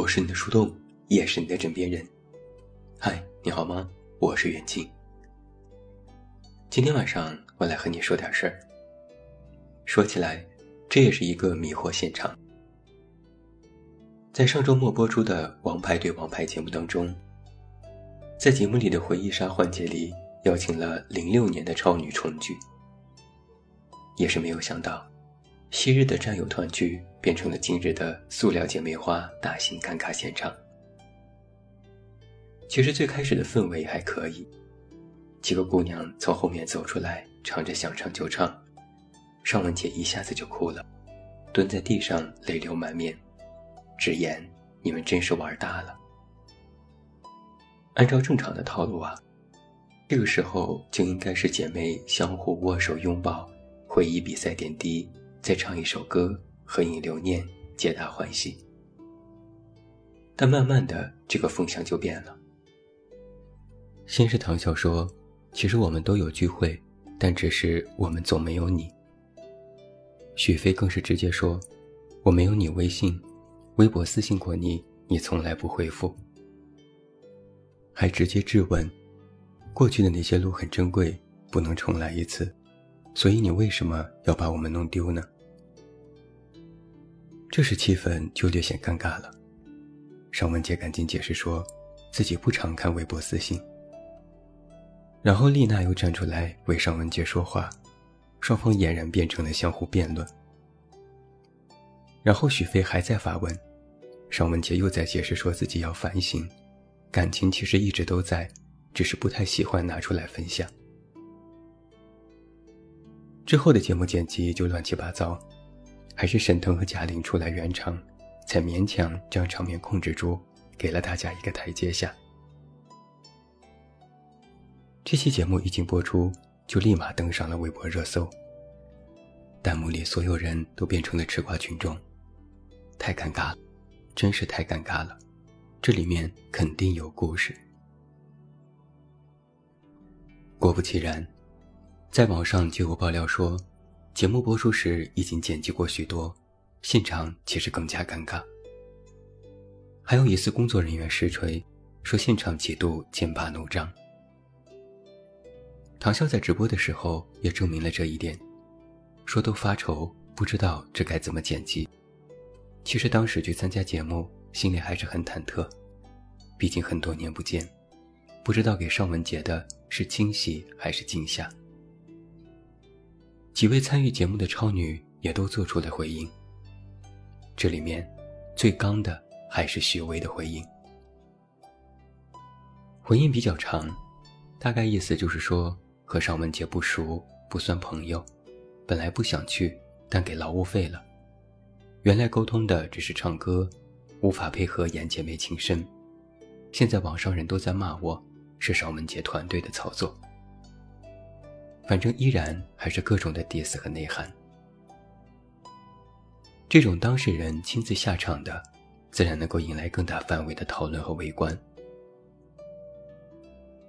我是你的树洞，也是你的枕边人。嗨，你好吗？我是远近。今天晚上我来和你说点事儿。说起来，这也是一个迷惑现场。在上周末播出的《王牌对王牌》节目当中，在节目里的回忆杀环节里，邀请了零六年的超女重聚。也是没有想到，昔日的战友团聚。变成了今日的塑料姐妹花大型尴尬现场。其实最开始的氛围还可以，几个姑娘从后面走出来，唱着想唱就唱，尚雯婕一下子就哭了，蹲在地上泪流满面，直言：“你们真是玩大了。”按照正常的套路啊，这个时候就应该是姐妹相互握手拥抱，回忆比赛点滴，再唱一首歌。合影留念，皆大欢喜。但慢慢的，这个风向就变了。先是唐笑说：“其实我们都有聚会，但只是我们总没有你。”许飞更是直接说：“我没有你微信，微博私信过你，你从来不回复。”还直接质问：“过去的那些路很珍贵，不能重来一次，所以你为什么要把我们弄丢呢？”这时气氛就略显尴尬了，尚雯婕赶紧解释说，自己不常看微博私信。然后丽娜又站出来为尚雯婕说话，双方俨然变成了相互辩论。然后许飞还在发问，尚雯婕又在解释说自己要反省，感情其实一直都在，只是不太喜欢拿出来分享。之后的节目剪辑就乱七八糟。还是沈腾和贾玲出来圆场，才勉强将场面控制住，给了大家一个台阶下。这期节目一经播出，就立马登上了微博热搜。弹幕里所有人都变成了吃瓜群众，太尴尬了，真是太尴尬了，这里面肯定有故事。果不其然，在网上就有爆料说。节目播出时已经剪辑过许多，现场其实更加尴尬。还有一次工作人员实锤，说现场几度剑拔弩张。唐笑在直播的时候也证明了这一点，说都发愁不知道这该怎么剪辑。其实当时去参加节目，心里还是很忐忑，毕竟很多年不见，不知道给尚雯婕的是惊喜还是惊吓。几位参与节目的超女也都做出了回应。这里面最刚的还是许巍的回应。回应比较长，大概意思就是说和尚雯婕不熟，不算朋友，本来不想去，但给劳务费了。原来沟通的只是唱歌，无法配合演姐妹情深。现在网上人都在骂我，是尚雯婕团队的操作。反正依然还是各种的 diss 和内涵。这种当事人亲自下场的，自然能够引来更大范围的讨论和围观。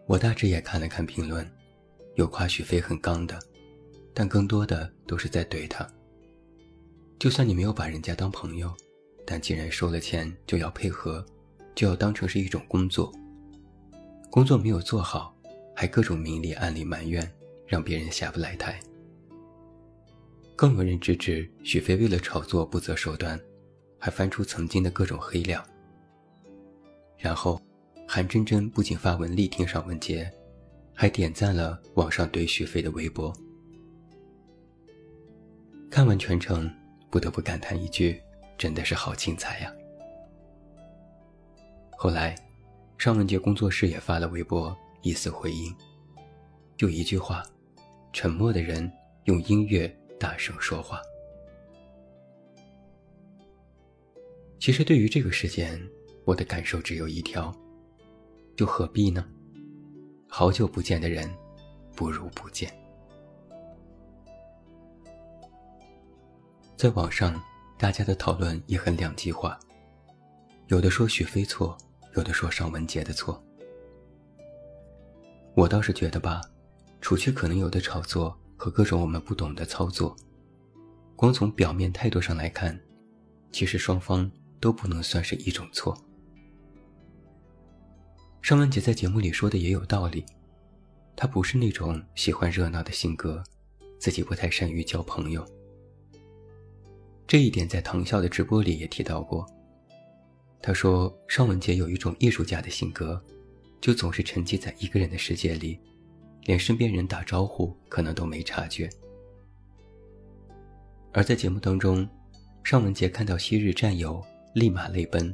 我大致也看了看评论，有夸许飞很刚的，但更多的都是在怼他。就算你没有把人家当朋友，但既然收了钱就要配合，就要当成是一种工作。工作没有做好，还各种明里暗里埋怨。让别人下不来台。更有人直指许飞为了炒作不择手段，还翻出曾经的各种黑料。然后，韩真真不仅发文力挺尚雯婕，还点赞了网上怼许飞的微博。看完全程，不得不感叹一句：“真的是好精彩呀！”后来，尚雯婕工作室也发了微博，以此回应，就一句话。沉默的人用音乐大声说话。其实对于这个事件，我的感受只有一条：就何必呢？好久不见的人，不如不见。在网上，大家的讨论也很两极化，有的说许飞错，有的说尚雯婕的错。我倒是觉得吧。除去可能有的炒作和各种我们不懂的操作，光从表面态度上来看，其实双方都不能算是一种错。尚雯婕在节目里说的也有道理，她不是那种喜欢热闹的性格，自己不太善于交朋友。这一点在唐笑的直播里也提到过。他说尚雯婕有一种艺术家的性格，就总是沉寂在一个人的世界里，连身边人打招呼可能都没察觉。而在节目当中，尚雯婕看到昔日战友，立马泪奔，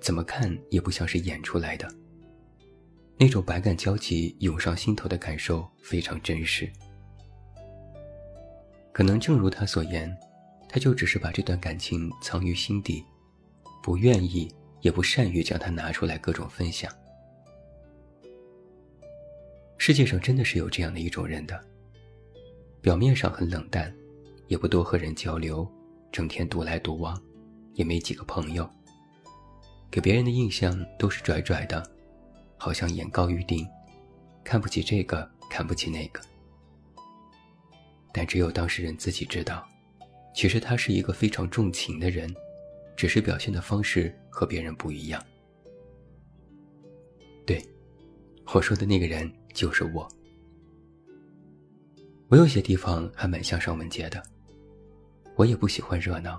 怎么看也不像是演出来的。那种百感交集涌上心头的感受非常真实。可能正如他所言，他就只是把这段感情藏于心底，不愿意也不善于将它拿出来各种分享。世界上真的是有这样的一种人的，表面上很冷淡。也不多和人交流，整天独来独往，也没几个朋友。给别人的印象都是拽拽的，好像眼高于顶，看不起这个，看不起那个。但只有当事人自己知道，其实他是一个非常重情的人，只是表现的方式和别人不一样。对，我说的那个人就是我。我有些地方还蛮像尚雯婕的。我也不喜欢热闹，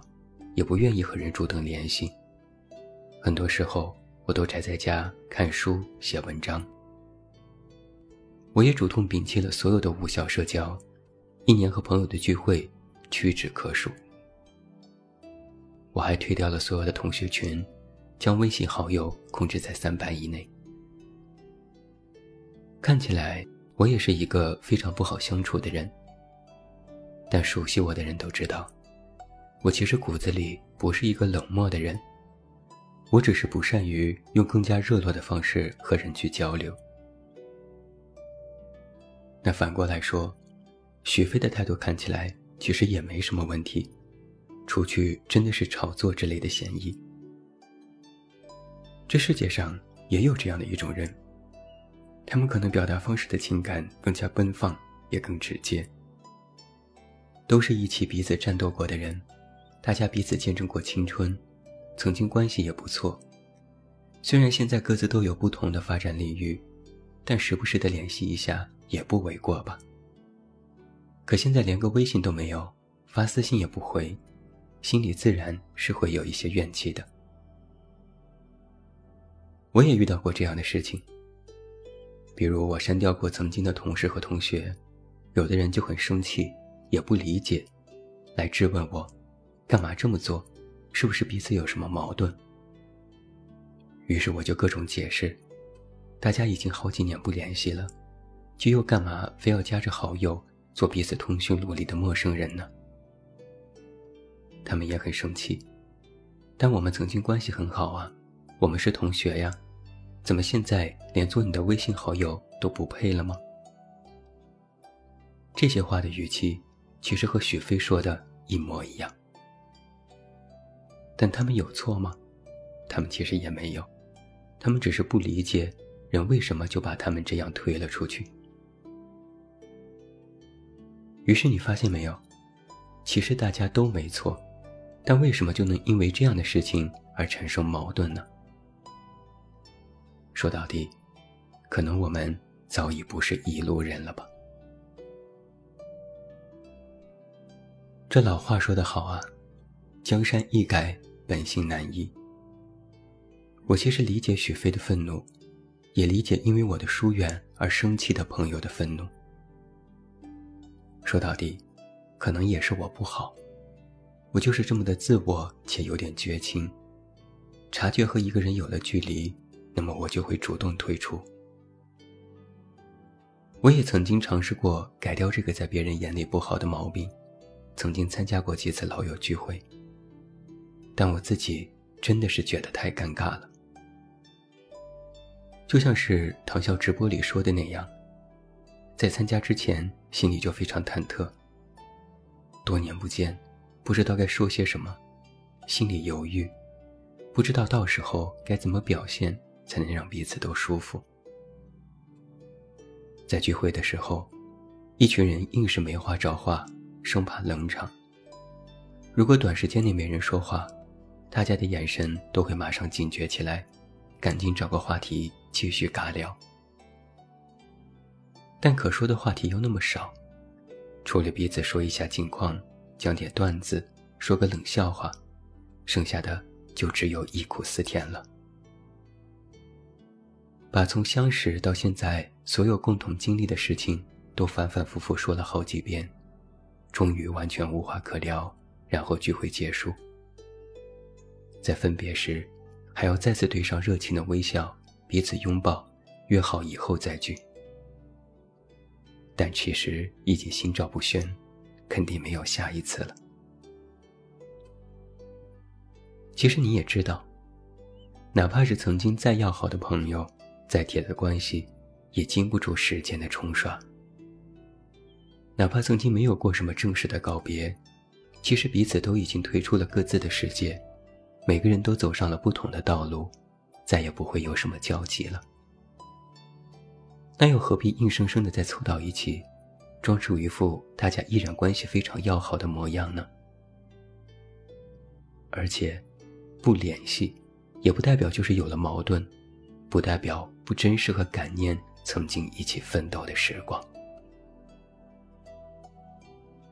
也不愿意和人主动联系。很多时候，我都宅在家看书、写文章。我也主动摒弃了所有的无效社交，一年和朋友的聚会屈指可数。我还退掉了所有的同学群，将微信好友控制在三百以内。看起来，我也是一个非常不好相处的人，但熟悉我的人都知道。我其实骨子里不是一个冷漠的人，我只是不善于用更加热络的方式和人去交流。那反过来说，许飞的态度看起来其实也没什么问题，除去真的是炒作之类的嫌疑。这世界上也有这样的一种人，他们可能表达方式的情感更加奔放，也更直接，都是一起彼此战斗过的人。大家彼此见证过青春，曾经关系也不错。虽然现在各自都有不同的发展领域，但时不时的联系一下也不为过吧。可现在连个微信都没有，发私信也不回，心里自然是会有一些怨气的。我也遇到过这样的事情，比如我删掉过曾经的同事和同学，有的人就很生气，也不理解，来质问我。干嘛这么做？是不是彼此有什么矛盾？于是我就各种解释，大家已经好几年不联系了，就又干嘛非要加着好友做彼此通讯录里的陌生人呢？他们也很生气，但我们曾经关系很好啊，我们是同学呀，怎么现在连做你的微信好友都不配了吗？这些话的语气，其实和许飞说的一模一样。但他们有错吗？他们其实也没有，他们只是不理解人为什么就把他们这样推了出去。于是你发现没有，其实大家都没错，但为什么就能因为这样的事情而产生矛盾呢？说到底，可能我们早已不是一路人了吧。这老话说得好啊，江山易改。本性难移。我其实理解许飞的愤怒，也理解因为我的疏远而生气的朋友的愤怒。说到底，可能也是我不好，我就是这么的自我且有点绝情。察觉和一个人有了距离，那么我就会主动退出。我也曾经尝试过改掉这个在别人眼里不好的毛病，曾经参加过几次老友聚会。但我自己真的是觉得太尴尬了，就像是唐笑直播里说的那样，在参加之前心里就非常忐忑。多年不见，不知道该说些什么，心里犹豫，不知道到时候该怎么表现才能让彼此都舒服。在聚会的时候，一群人硬是没话找话，生怕冷场。如果短时间内没人说话，大家的眼神都会马上警觉起来，赶紧找个话题继续尬聊。但可说的话题又那么少，除了彼此说一下近况，讲点段子，说个冷笑话，剩下的就只有忆苦思甜了。把从相识到现在所有共同经历的事情都反反复复说了好几遍，终于完全无话可聊，然后聚会结束。在分别时，还要再次对上热情的微笑，彼此拥抱，约好以后再聚。但其实已经心照不宣，肯定没有下一次了。其实你也知道，哪怕是曾经再要好的朋友。再铁的关系，也经不住时间的冲刷。哪怕曾经没有过什么正式的告别，其实彼此都已经退出了各自的世界，每个人都走上了不同的道路，再也不会有什么交集了。那又何必硬生生的再凑到一起，装出一副大家依然关系非常要好的模样呢？而且，不联系，也不代表就是有了矛盾。不代表不珍视和感念曾经一起奋斗的时光，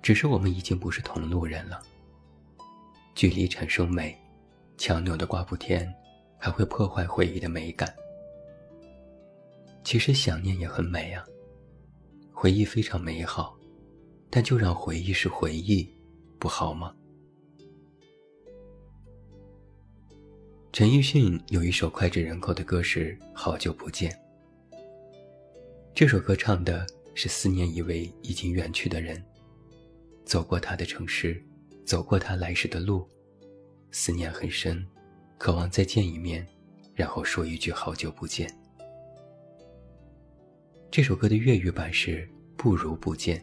只是我们已经不是同路人了。距离产生美，强扭的瓜不甜，还会破坏回忆的美感。其实想念也很美啊，回忆非常美好，但就让回忆是回忆，不好吗？陈奕迅有一首脍炙人口的歌是《好久不见》。这首歌唱的是思念一位已经远去的人，走过他的城市，走过他来时的路，思念很深，渴望再见一面，然后说一句好久不见。这首歌的粤语版是“不如不见”，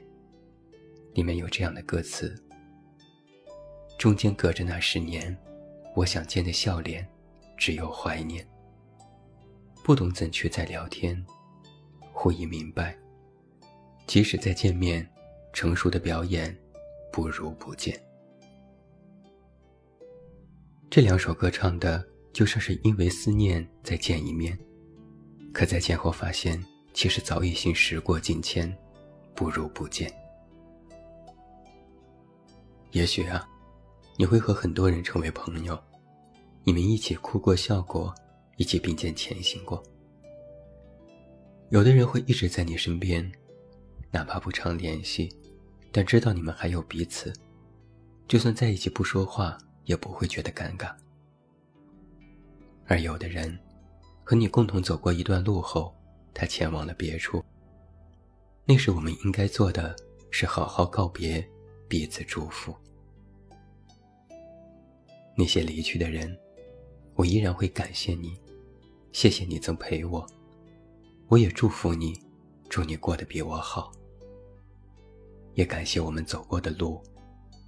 里面有这样的歌词：中间隔着那十年，我想见的笑脸。只有怀念，不懂怎去再聊天。忽已明白，即使再见面，成熟的表演不如不见。这两首歌唱的就像是因为思念再见一面，可在见后发现，其实早已经时过境迁，不如不见。也许啊，你会和很多人成为朋友。你们一起哭过、笑过，一起并肩前行过。有的人会一直在你身边，哪怕不常联系，但知道你们还有彼此，就算在一起不说话，也不会觉得尴尬。而有的人，和你共同走过一段路后，他前往了别处。那时我们应该做的是好好告别，彼此祝福。那些离去的人。我依然会感谢你，谢谢你曾陪我，我也祝福你，祝你过得比我好。也感谢我们走过的路，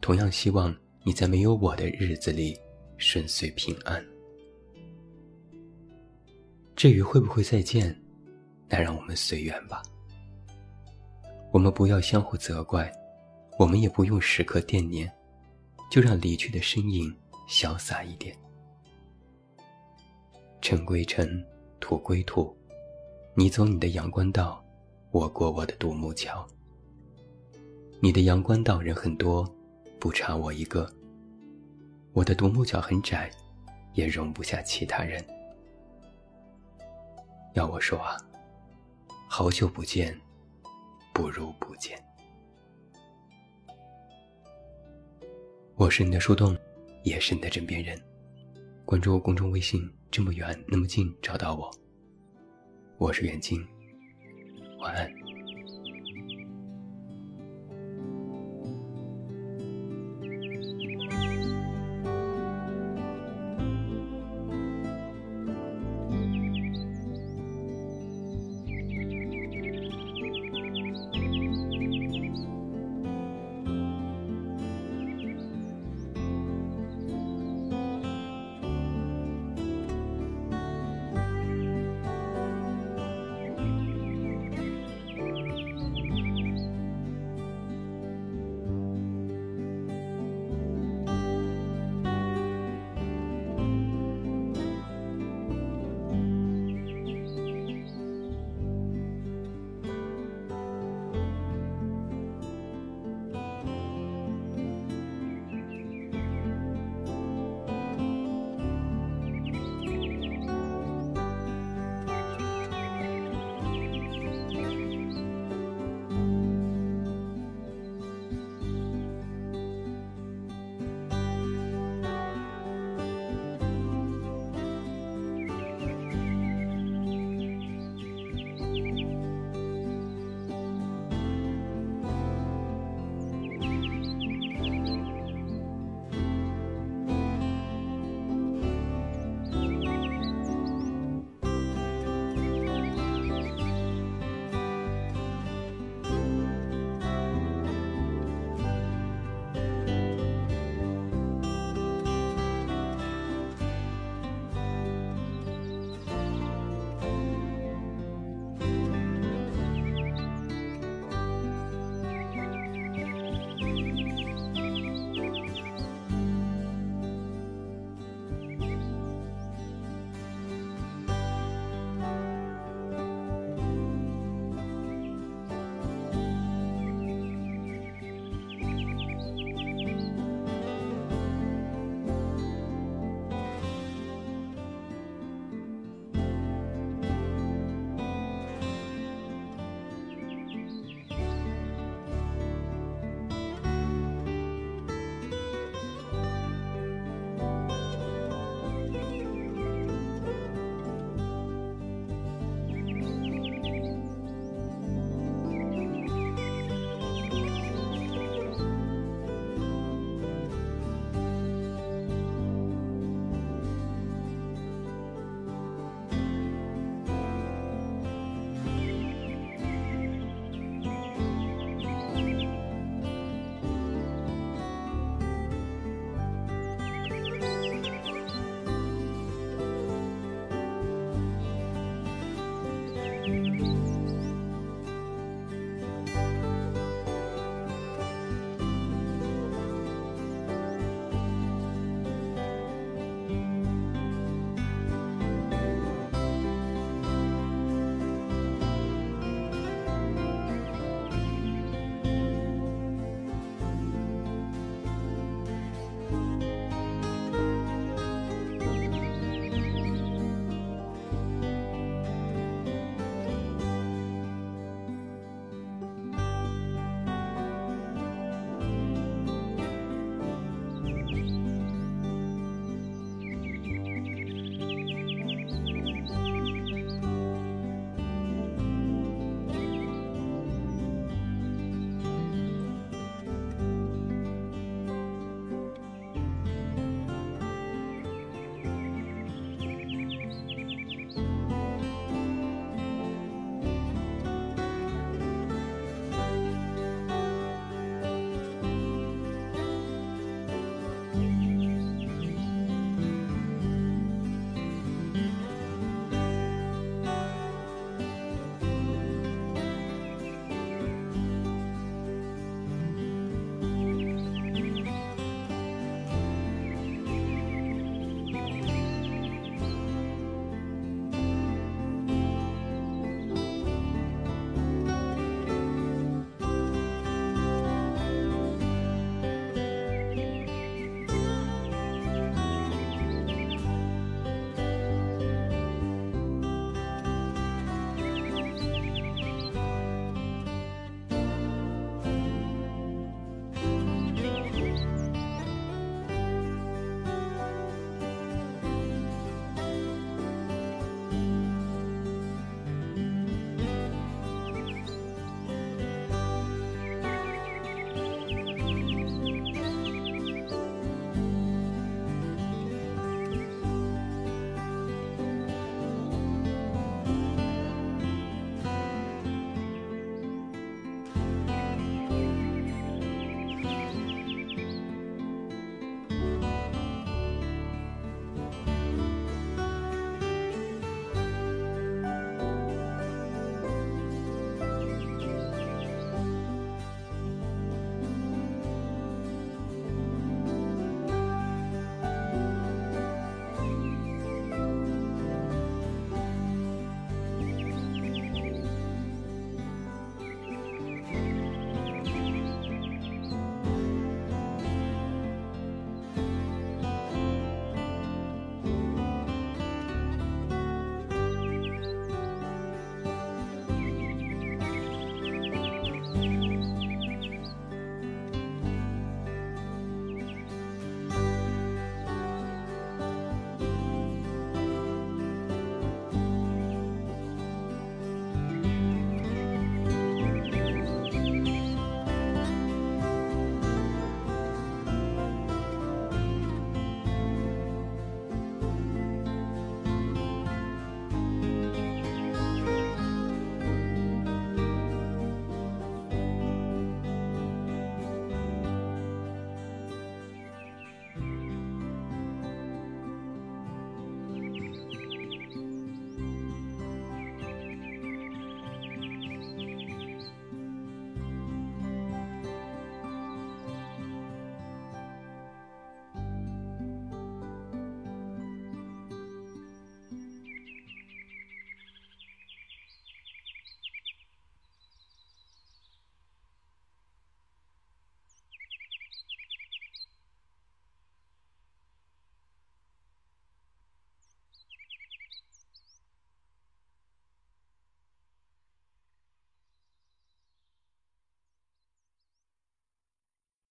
同样希望你在没有我的日子里顺遂平安。至于会不会再见，那让我们随缘吧。我们不要相互责怪，我们也不用时刻惦念，就让离去的身影潇洒一点。尘归尘，土归土，你走你的阳关道，我过我的独木桥。你的阳关道人很多，不差我一个。我的独木桥很窄，也容不下其他人。要我说啊，好久不见，不如不见。我是你的树洞，也是你的枕边人。关注公众微信。这么远，那么近，找到我。我是远近，晚安。